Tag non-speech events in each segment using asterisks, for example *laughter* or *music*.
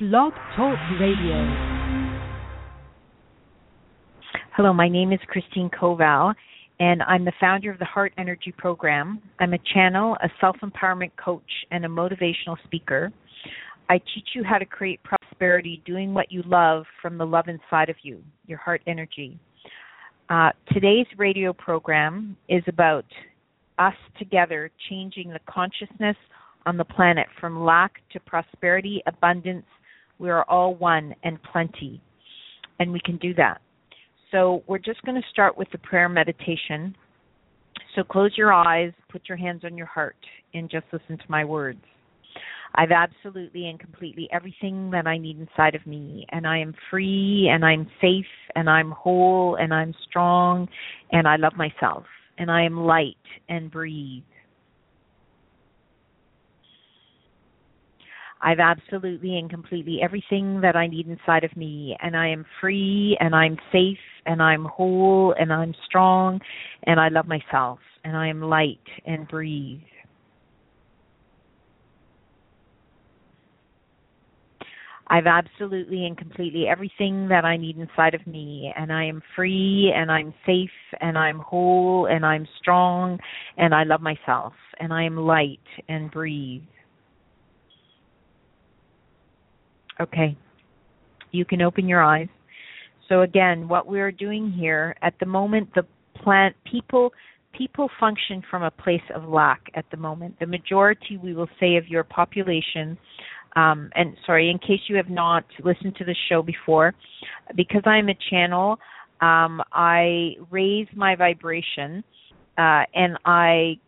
Blog Talk Radio. Hello, my name is Christine Koval, and I'm the founder of the Heart Energy Program. I'm a channel, a self empowerment coach, and a motivational speaker. I teach you how to create prosperity doing what you love from the love inside of you, your heart energy. Uh, today's radio program is about us together changing the consciousness on the planet from lack to prosperity, abundance. We are all one and plenty, and we can do that. So, we're just going to start with the prayer meditation. So, close your eyes, put your hands on your heart, and just listen to my words. I've absolutely and completely everything that I need inside of me, and I am free, and I'm safe, and I'm whole, and I'm strong, and I love myself, and I am light and breathe. I've absolutely and completely everything that I need inside of me, and I am free, and I'm safe, and I'm whole, and I'm strong, and I love myself, and I am light and breathe. I've absolutely and completely everything that I need inside of me, and I am free, and I'm safe, and I'm whole, and I'm strong, and I love myself, and I am light and breathe. Okay, you can open your eyes. So again, what we're doing here at the moment, the plant people people function from a place of lack at the moment. The majority, we will say, of your population um, and sorry, in case you have not listened to the show before, because I'm a channel, um, I raise my vibration uh, and I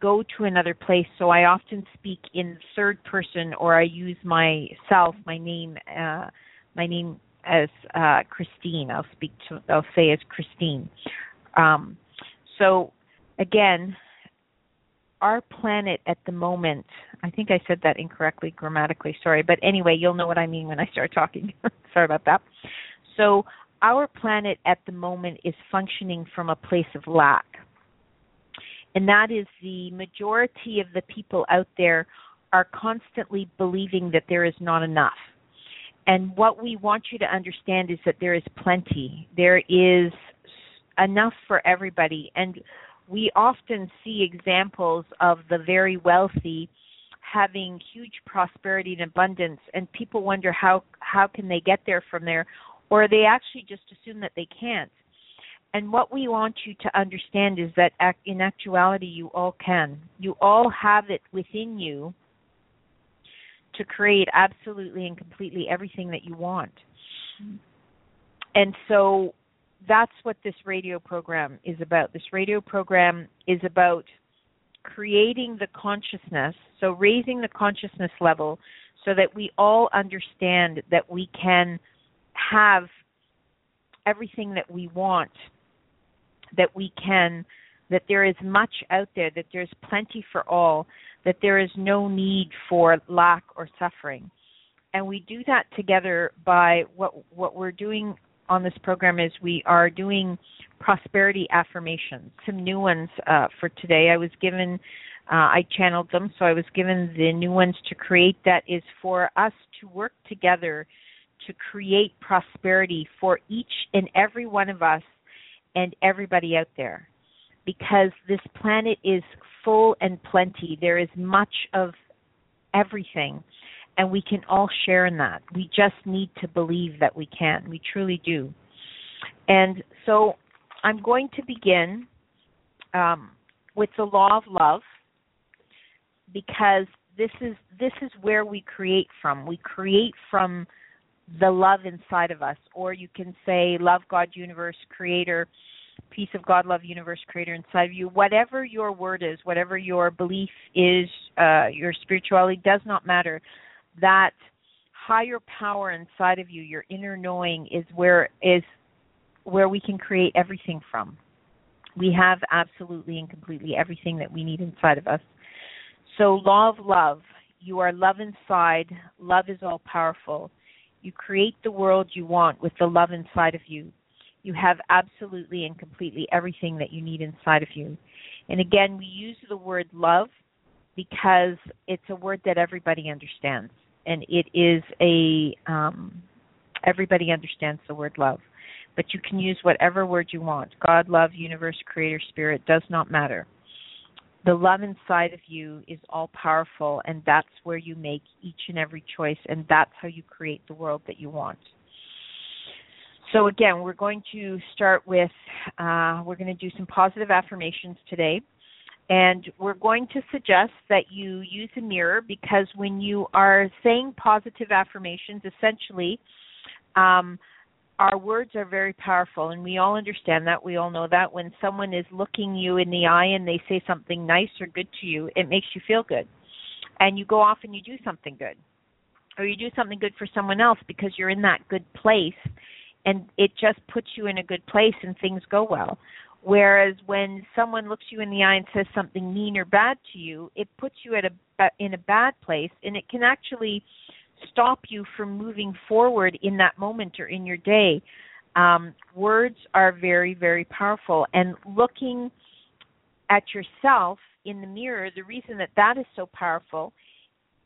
go to another place. So I often speak in third person, or I use myself, my name, uh, my name as uh, Christine. I'll speak to, I'll say as Christine. Um, so again, our planet at the moment, I think I said that incorrectly grammatically, sorry, but anyway, you'll know what I mean when I start talking. *laughs* sorry about that. So, our planet at the moment is functioning from a place of lack. And that is the majority of the people out there are constantly believing that there is not enough. And what we want you to understand is that there is plenty. There is enough for everybody. And we often see examples of the very wealthy having huge prosperity and abundance and people wonder how how can they get there from there or they actually just assume that they can't and what we want you to understand is that in actuality you all can you all have it within you to create absolutely and completely everything that you want and so that's what this radio program is about. This radio program is about creating the consciousness, so raising the consciousness level so that we all understand that we can have everything that we want, that we can, that there is much out there, that there's plenty for all, that there is no need for lack or suffering. And we do that together by what what we're doing on this program is we are doing prosperity affirmations, some new ones uh, for today. I was given, uh, I channeled them, so I was given the new ones to create. That is for us to work together to create prosperity for each and every one of us and everybody out there. Because this planet is full and plenty. There is much of everything and we can all share in that. We just need to believe that we can. We truly do. And so I'm going to begin um, with the law of love because this is this is where we create from. We create from the love inside of us, or you can say love God, universe, creator, peace of God, love, universe, creator inside of you. Whatever your word is, whatever your belief is, uh, your spirituality does not matter that higher power inside of you, your inner knowing, is where is where we can create everything from. We have absolutely and completely everything that we need inside of us. So, law of love, you are love inside. Love is all powerful. You create the world you want with the love inside of you. You have absolutely and completely everything that you need inside of you. And again, we use the word love because it's a word that everybody understands and it is a um, everybody understands the word love, but you can use whatever word you want. God, love, universe, creator, spirit does not matter. The love inside of you is all powerful, and that's where you make each and every choice, and that's how you create the world that you want. So again, we're going to start with uh, we're going to do some positive affirmations today. And we're going to suggest that you use a mirror because when you are saying positive affirmations, essentially, um, our words are very powerful, and we all understand that. We all know that. When someone is looking you in the eye and they say something nice or good to you, it makes you feel good. And you go off and you do something good. Or you do something good for someone else because you're in that good place and it just puts you in a good place and things go well. Whereas when someone looks you in the eye and says something mean or bad to you, it puts you at a in a bad place, and it can actually stop you from moving forward in that moment or in your day. Um, words are very very powerful, and looking at yourself in the mirror, the reason that that is so powerful,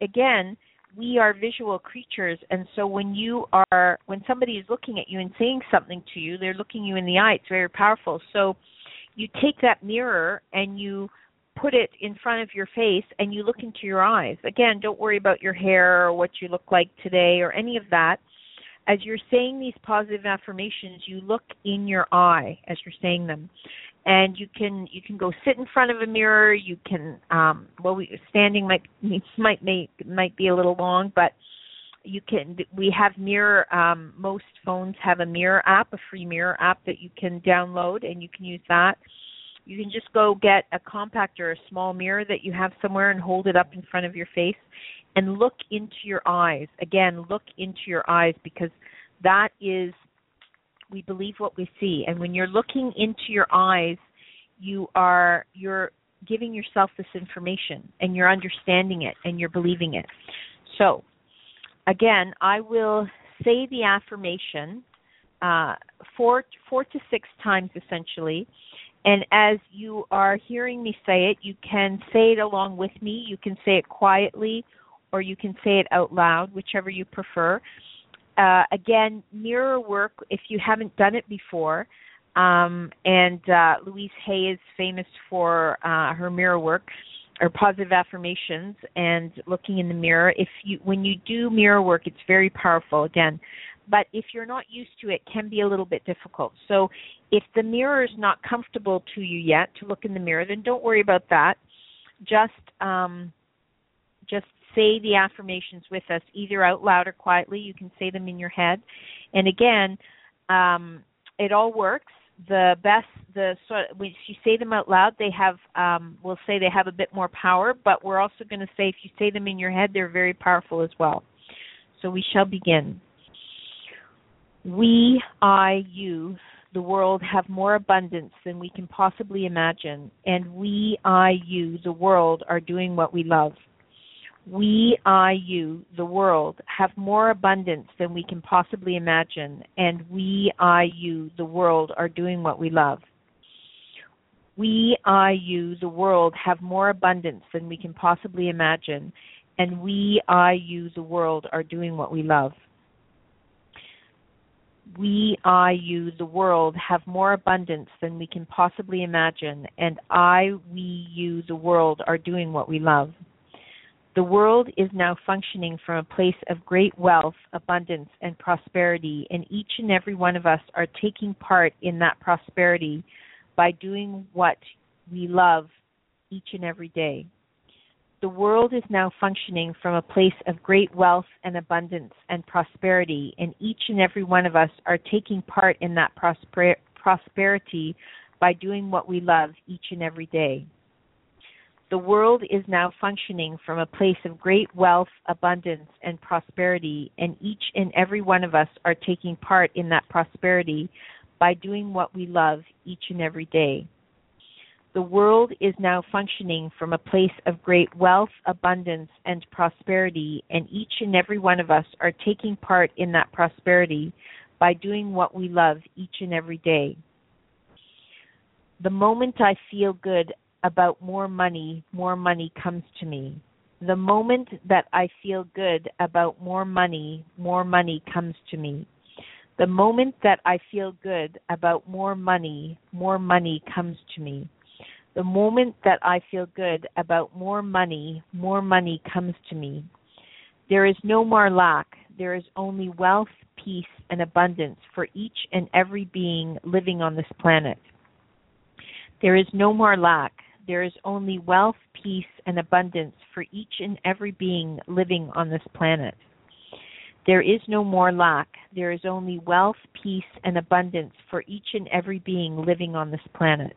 again, we are visual creatures and so when you are when somebody is looking at you and saying something to you they're looking you in the eye. It's very powerful. So you take that mirror and you put it in front of your face and you look into your eyes. Again don't worry about your hair or what you look like today or any of that. As you're saying these positive affirmations you look in your eye as you're saying them and you can you can go sit in front of a mirror. You can um well we standing might *laughs* might make might be a little long but you can we have mirror um most phones have a mirror app a free mirror app that you can download and you can use that. You can just go get a compact or a small mirror that you have somewhere and hold it up in front of your face and look into your eyes. Again look into your eyes because that is we believe what we see. And when you're looking into your eyes you are you're giving yourself this information and you're understanding it and you're believing it. So again i will say the affirmation uh, four four to six times essentially. And as you are hearing me say it you can say it along with me. You can say it quietly or you can say it out loud whichever you prefer uh, again, mirror work, if you haven't done it before, um, and uh, Louise Hay is famous for uh, her mirror work or positive affirmations and looking in the mirror. If you when you do mirror work, it's very powerful again. But if you're not used to it, can be a little bit difficult. So if the mirror is not comfortable to you yet to look in the mirror, then don't worry about that. Just um, say the affirmations with us, either out loud or quietly. You can say them in your head. And again, um, it all works. The best, the sort when you say them out loud, they have, um, we'll say they have a bit more power. But we're also going to say if you say them in your head, they're very powerful as well. So we shall begin. We, I, you, the world have more abundance than we can possibly imagine, and we, I, you, the world are doing what we love we, I, you, the world, have more abundance than we can possibly imagine, and we, I, you, the world, are doing what we love. We, I, you, the world, have more abundance than we can possibly imagine, and we, I, you, the world, are doing what we love. We, I, you, the world, have more abundance than we can possibly imagine, and I, we, you, the world, are doing what we love. The world is now functioning from a place of great wealth, abundance, and prosperity, and each and every one of us are taking part in that prosperity by doing what we love each and every day. The world is now functioning from a place of great wealth and abundance and prosperity, and each and every one of us are taking part in that prosper- prosperity by doing what we love each and every day. The world is now functioning from a place of great wealth, abundance, and prosperity, and each and every one of us are taking part in that prosperity by doing what we love each and every day. The world is now functioning from a place of great wealth, abundance, and prosperity, and each and every one of us are taking part in that prosperity by doing what we love each and every day. The moment I feel good about more money, more money comes to me. The moment that I feel good about more money, more money comes to me. The moment that I feel good about more money, more money comes to me. The moment that I feel good about more money, more money comes to me. There is no more lack. There is only wealth, peace, and abundance for each and every being living on this planet. There is no more lack. There is only wealth, peace, and abundance for each and every being living on this planet. There is no more lack. There is only wealth, peace, and abundance for each and every being living on this planet.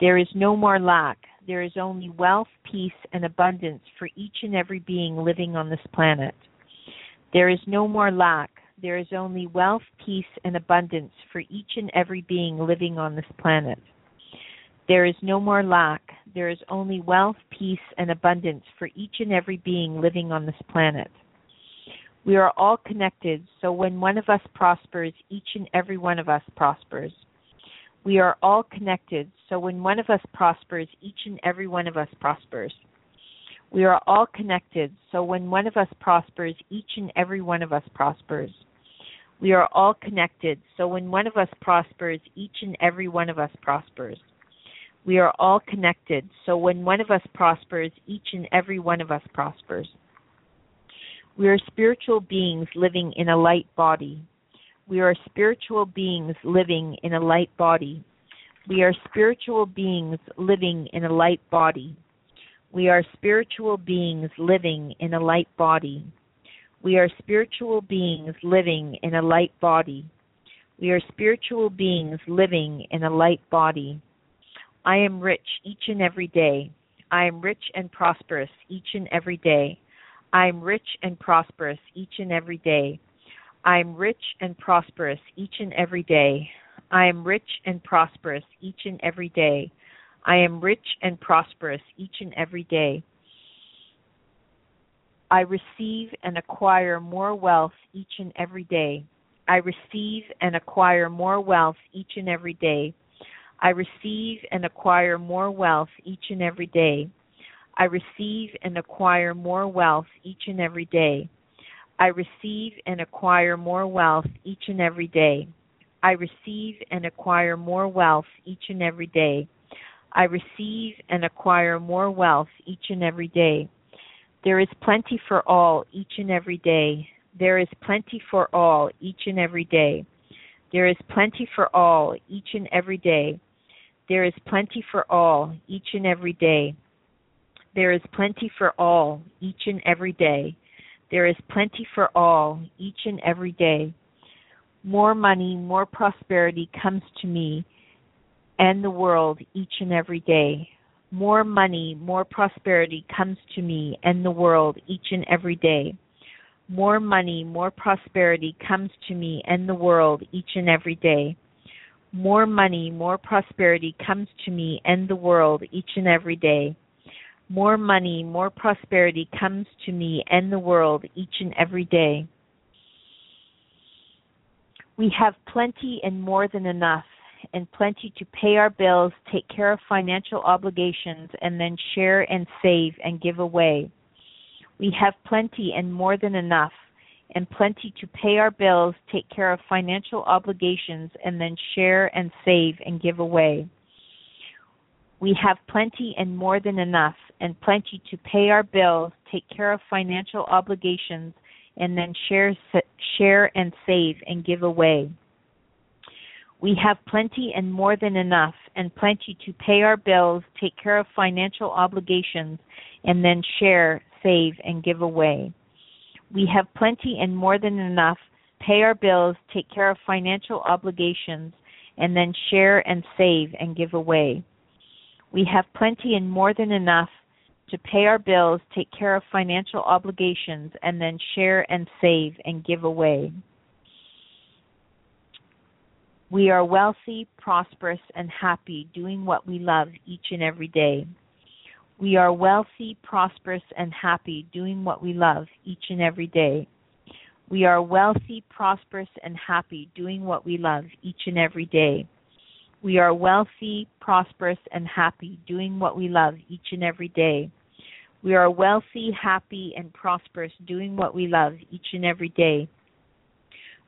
There is no more lack. There is only wealth, peace, and abundance for each and every being living on this planet. There is no more lack. There is only wealth, peace, and abundance for each and every being living on this planet. There is no more lack. There is only wealth, peace, and abundance for each and every being living on this planet. We are all connected, so when one of us prospers, each and every one of us prospers. We are all connected, so when one of us prospers, each and every one of us prospers. We are all connected, so when one of us prospers, each and every one of us prospers. We are all connected, so when one of us prospers, each and every one of us prospers. We are all connected, so when one of us prospers, each and every one of us prospers. We are spiritual beings living in a light body. We are spiritual beings living in a light body. We are spiritual beings living in a light body. We are spiritual beings living in a light body. We are spiritual beings living in a light body. We are spiritual beings living in a light body. I am rich each and every day. I am rich and prosperous each and every day. I am rich and prosperous each and every day. I am rich and prosperous each and every day. I am rich and prosperous each and every day. I am rich and prosperous each and every day. I receive and acquire more wealth each and every day. I receive and acquire more wealth each and every day. I receive and acquire more wealth each and every day. I receive and acquire more wealth each and every day. I receive and acquire more wealth each and every day. I receive and acquire more wealth each and every day. I receive and acquire more wealth each and every day. There is plenty for all each and every day. There is plenty for all each and every day. There is plenty for all each and every day. There is plenty for all each and every day. There is plenty for all each and every day. There is plenty for all each and every day. More money, more prosperity comes to me and the world each and every day. More money, more prosperity comes to me and the world each and every day. More money, more prosperity comes to me and the world each and every day. More money, more prosperity comes to me and the world each and every day more money, more prosperity comes to me and the world each and every day. We have plenty and more than enough, and plenty to pay our bills, take care of financial obligations, and then share and save and give away. We have plenty and more than enough, and plenty to pay our bills, take care of financial obligations, and then share and save and give away. We have plenty and more than enough, and plenty to pay our bills, take care of financial obligations, and then share share and save and give away. We have plenty and more than enough, and plenty to pay our bills, take care of financial obligations, and then share, save, and give away. We have plenty and more than enough, pay our bills, take care of financial obligations, and then share and save and give away. We have plenty and more than enough to pay our bills, take care of financial obligations, and then share and save and give away. We are wealthy, prosperous, and happy doing what we love each and every day. We are wealthy, prosperous, and happy doing what we love each and every day. We are wealthy, prosperous, and happy doing what we love each and every day. We are wealthy, prosperous, and happy doing what we love each and every day. We are wealthy, happy, and prosperous, doing what we love each and every day.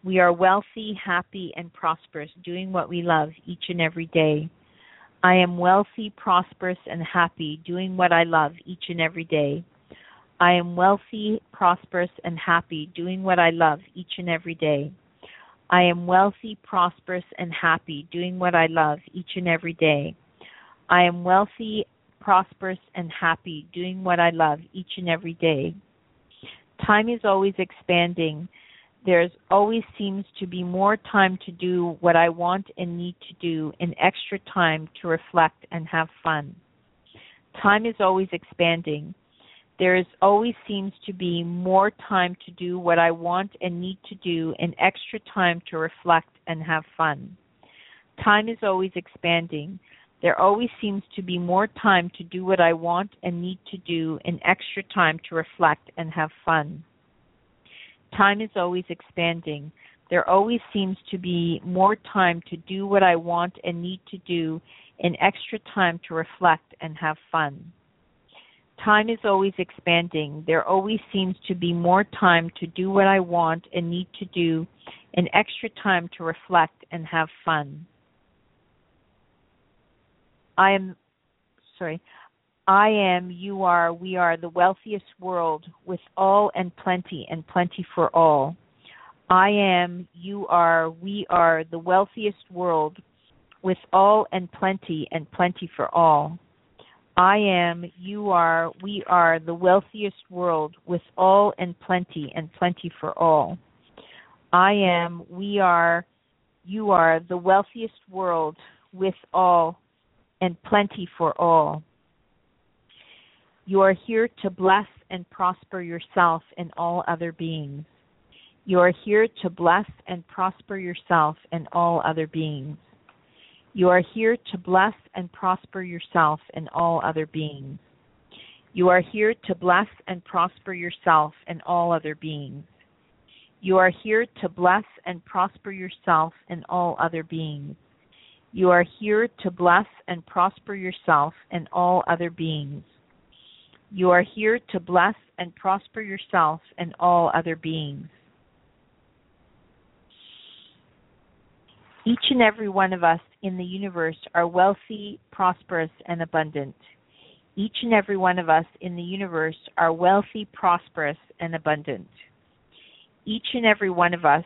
We are wealthy, happy, and prosperous, doing what we love each and every day. I am wealthy, prosperous, and happy, doing what I love each and every day. I am wealthy, prosperous, and happy, doing what I love each and every day. I am wealthy, prosperous, and happy, doing what I love each and every day. I am wealthy, prosperous, and happy, doing what I love each and every day. Time is always expanding there's always seems to be more time to do what I want and need to do and extra time to reflect and have fun. Time is always expanding. There is always seems to be more time to do what I want and need to do and extra time to reflect and have fun. Time is always expanding. There always seems to be more time to do what I want and need to do and extra time to reflect and have fun. Time is always expanding. There always seems to be more time to do what I want and need to do, and extra time to reflect and have fun. Time is always expanding. There always seems to be more time to do what I want and need to do, and extra time to reflect and have fun. I am sorry. I am, you are, we are the wealthiest world with all and plenty and plenty for all. I am, you are, we are the wealthiest world with all and plenty and plenty for all. I am, you are, we are the wealthiest world with all and plenty and plenty for all. I am, we are, you are the wealthiest world with all and plenty for all. You are here to bless and prosper yourself and all other beings. You are here to bless and prosper yourself and all other beings. You are here to bless and prosper yourself and all other beings. You are here to bless and prosper yourself and all other beings. You are here to bless and prosper yourself and all other beings. You are here to bless and prosper yourself and all other beings. You are here to bless and prosper yourself and all other beings. Each and every one of us in the universe are wealthy, prosperous, and abundant. Each and every one of us in the universe are wealthy, prosperous, and abundant. Each and every one of us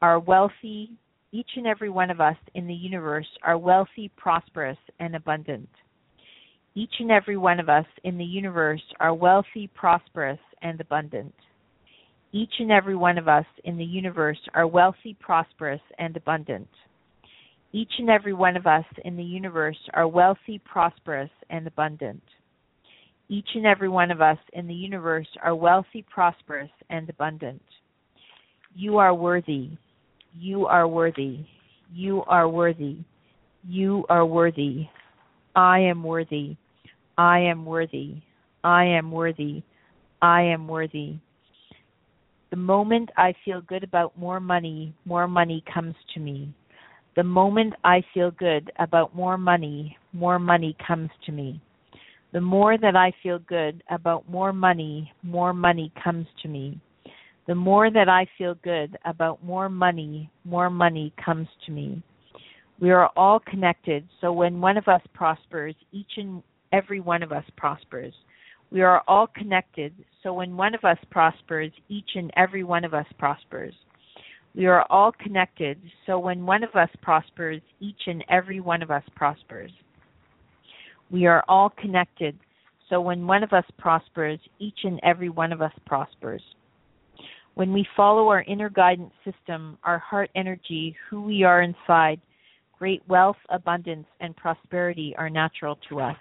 are wealthy. Each and every one of us in the universe are wealthy, prosperous, and abundant. Each and every one of us in the universe are wealthy, prosperous, and abundant. Each and every one of us in the universe are wealthy, prosperous, and abundant. Each and every one of us in the universe are wealthy, prosperous, and abundant. Each and every one of us in the universe are wealthy, prosperous, and abundant. You are worthy. You are worthy. You are worthy. You are worthy. I am worthy. I am worthy. I am worthy. I am worthy. The moment I feel good about more money, more money comes to me. The moment I feel good about more money, more money comes to me. The more that I feel good about more money, more money comes to me. The more that I feel good about more money, more money comes to me. We are all connected, so when one of us prospers, each and every one of us prospers. We are all connected, so when one of us prospers, each and every one of us prospers. We are all connected, so when one of us prospers, each and every one of us prospers. We are all connected, so when one of us prospers, each and every one of us prospers. When we follow our inner guidance system, our heart energy, who we are inside, great wealth, abundance, and prosperity are natural to us.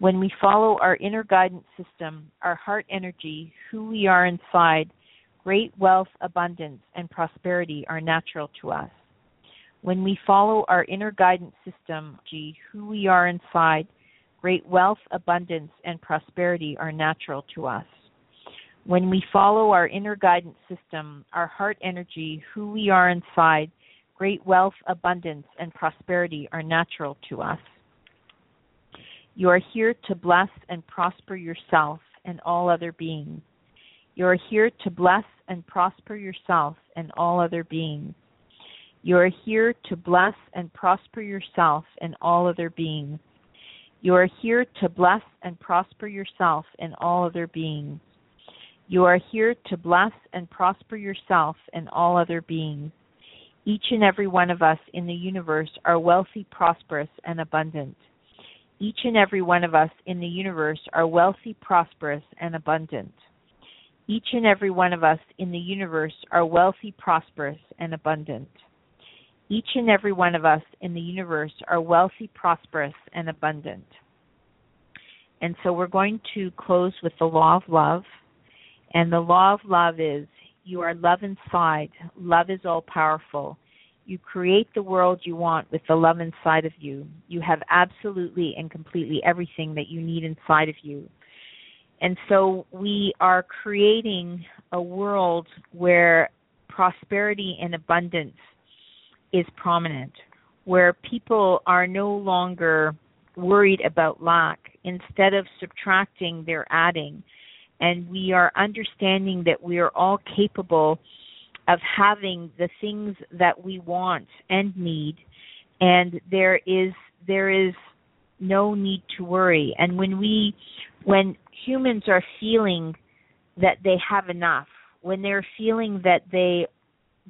When we follow our inner guidance system, our heart energy, who we are inside, great wealth, abundance, and prosperity are natural to us. When we follow our inner guidance system, who we are inside, great wealth, abundance, and prosperity are natural to us. When we follow our inner guidance system, our heart energy, who we are inside, great wealth, abundance, and prosperity are natural to us. You are here to bless and prosper yourself and all other beings. You are here to bless and prosper yourself and all other beings. You are here to bless and prosper yourself and all other beings. You are here to bless and prosper yourself and all other beings. You are here to bless and prosper yourself and all other beings. Each and every one of us in the universe are wealthy, prosperous, and abundant. Each and every one of us in the universe are wealthy, prosperous, and abundant. Each and every one of us in the universe are wealthy, prosperous, and abundant. Each and every one of us in the universe are wealthy, prosperous, and abundant. And so we're going to close with the law of love. And the law of love is you are love inside. Love is all powerful. You create the world you want with the love inside of you. You have absolutely and completely everything that you need inside of you. And so we are creating a world where prosperity and abundance is prominent, where people are no longer worried about lack. Instead of subtracting, they're adding. And we are understanding that we are all capable of having the things that we want and need and there is there is no need to worry. And when we when humans are feeling that they have enough when they're feeling that they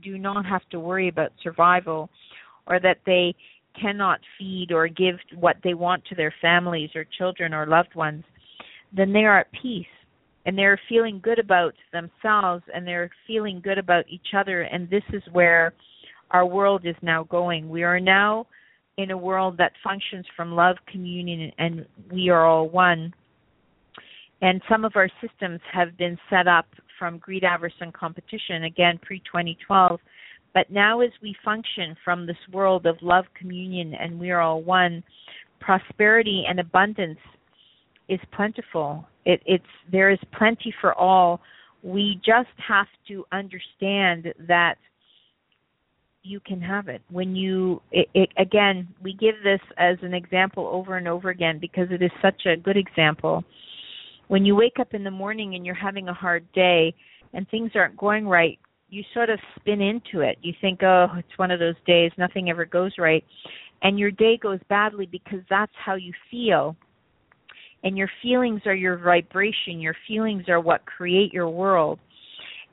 do not have to worry about survival or that they cannot feed or give what they want to their families or children or loved ones, then they are at peace and they're feeling good about themselves and they're feeling good about each other. And this is where our world is now going. We are now in a world that functions from love, communion, and we are all one. And some of our systems have been set up from greed, avarice, and competition, again, pre 2012. But now, as we function from this world of love, communion, and we are all one, prosperity and abundance is plentiful. It, it's there is plenty for all. We just have to understand that you can have it when you it, it, again we give this as an example over and over again because it is such a good example when you wake up in the morning and you're having a hard day and things aren't going right, you sort of spin into it. You think, oh, it's one of those days, nothing ever goes right. And your day goes badly because that's how you feel. And your feelings are your vibration. Your feelings are what create your world.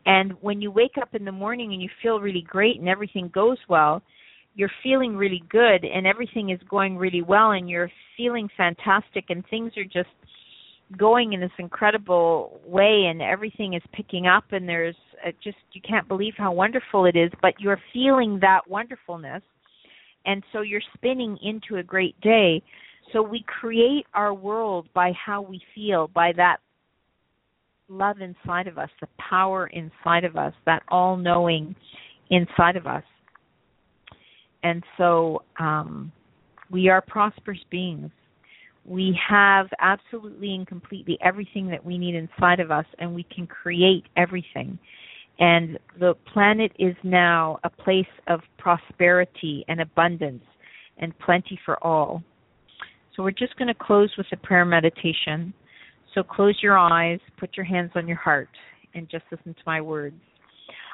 And when you wake up in the morning and you feel really great and everything goes well, you're feeling really good and everything is going really well and you're feeling fantastic and things are just going in this incredible way and everything is picking up and there's uh, just you can't believe how wonderful it is but you're feeling that wonderfulness and so you're spinning into a great day so we create our world by how we feel by that love inside of us the power inside of us that all knowing inside of us. And so um we are prosperous beings. We have absolutely and completely everything that we need inside of us and we can create everything. And the planet is now a place of prosperity and abundance and plenty for all so we're just going to close with a prayer meditation so close your eyes put your hands on your heart and just listen to my words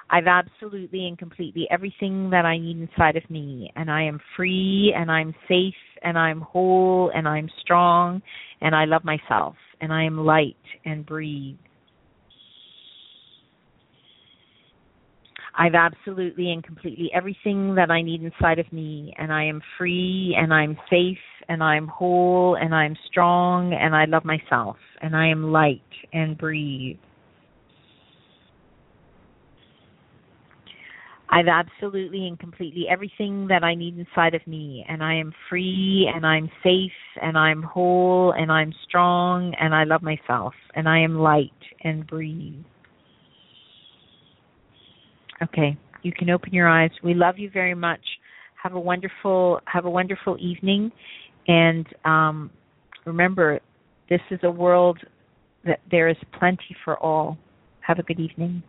I've absolutely and completely everything that I need inside of me, and I am free, and I'm safe, and I'm whole, and I'm strong, and I love myself, and I am light and breathe. I've absolutely and completely everything that I need inside of me, and I am free, and I'm safe, and I'm whole, and I'm strong, and I love myself, and I am light and breathe. I've absolutely and completely everything that I need inside of me, and I am free, and I'm safe, and I'm whole, and I'm strong, and I love myself, and I am light and breathe. Okay, you can open your eyes. We love you very much. Have a wonderful have a wonderful evening, and um, remember, this is a world that there is plenty for all. Have a good evening.